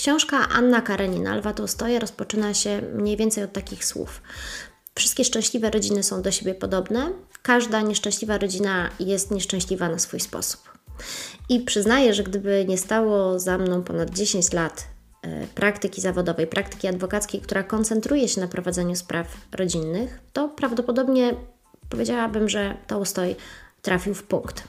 Książka Anna Karenina Lwa Tolstoja rozpoczyna się mniej więcej od takich słów. Wszystkie szczęśliwe rodziny są do siebie podobne. Każda nieszczęśliwa rodzina jest nieszczęśliwa na swój sposób. I przyznaję, że gdyby nie stało za mną ponad 10 lat e, praktyki zawodowej, praktyki adwokackiej, która koncentruje się na prowadzeniu spraw rodzinnych, to prawdopodobnie powiedziałabym, że Tolstoj trafił w punkt.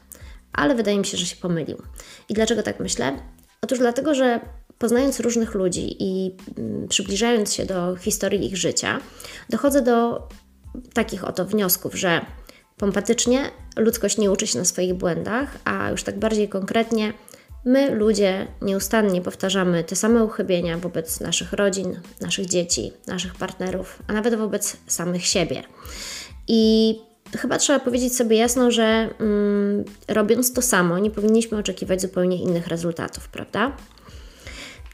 Ale wydaje mi się, że się pomylił. I dlaczego tak myślę? Otóż dlatego, że poznając różnych ludzi i mm, przybliżając się do historii ich życia, dochodzę do takich oto wniosków, że pompatycznie ludzkość nie uczy się na swoich błędach, a już tak bardziej konkretnie, my ludzie nieustannie powtarzamy te same uchybienia wobec naszych rodzin, naszych dzieci, naszych partnerów, a nawet wobec samych siebie. I chyba trzeba powiedzieć sobie jasno, że mm, robiąc to samo, nie powinniśmy oczekiwać zupełnie innych rezultatów, prawda?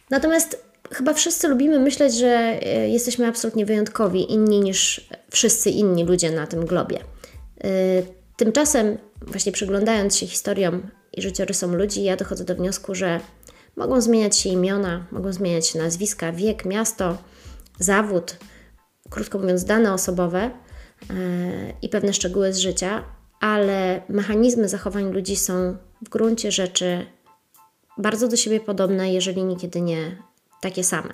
Natomiast chyba wszyscy lubimy myśleć, że e, jesteśmy absolutnie wyjątkowi, inni niż wszyscy inni ludzie na tym globie. E, tymczasem, właśnie przyglądając się historiom i życiorysom ludzi, ja dochodzę do wniosku, że mogą zmieniać się imiona, mogą zmieniać się nazwiska, wiek, miasto, zawód, krótko mówiąc, dane osobowe e, i pewne szczegóły z życia, ale mechanizmy zachowań ludzi są w gruncie rzeczy bardzo do siebie podobne, jeżeli niekiedy nie takie same.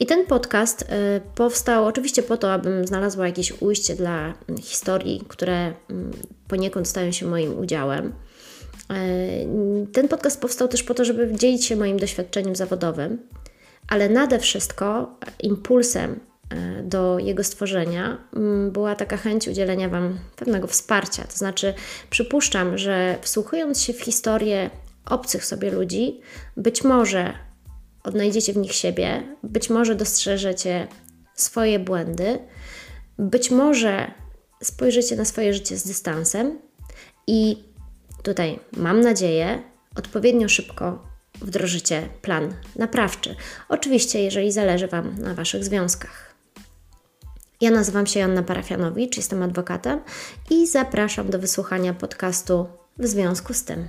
I ten podcast y, powstał oczywiście po to, abym znalazła jakieś ujście dla historii, które mm, poniekąd stają się moim udziałem. Y, ten podcast powstał też po to, żeby dzielić się moim doświadczeniem zawodowym, ale nade wszystko impulsem y, do jego stworzenia mm, była taka chęć udzielenia Wam pewnego wsparcia. To znaczy, przypuszczam, że wsłuchując się w historię obcych sobie ludzi, być może odnajdziecie w nich siebie, być może dostrzeżecie swoje błędy, być może spojrzycie na swoje życie z dystansem i tutaj mam nadzieję, odpowiednio szybko wdrożycie plan naprawczy. Oczywiście, jeżeli zależy Wam na Waszych związkach. Ja nazywam się Joanna Parafianowicz, jestem adwokatem i zapraszam do wysłuchania podcastu w związku z tym.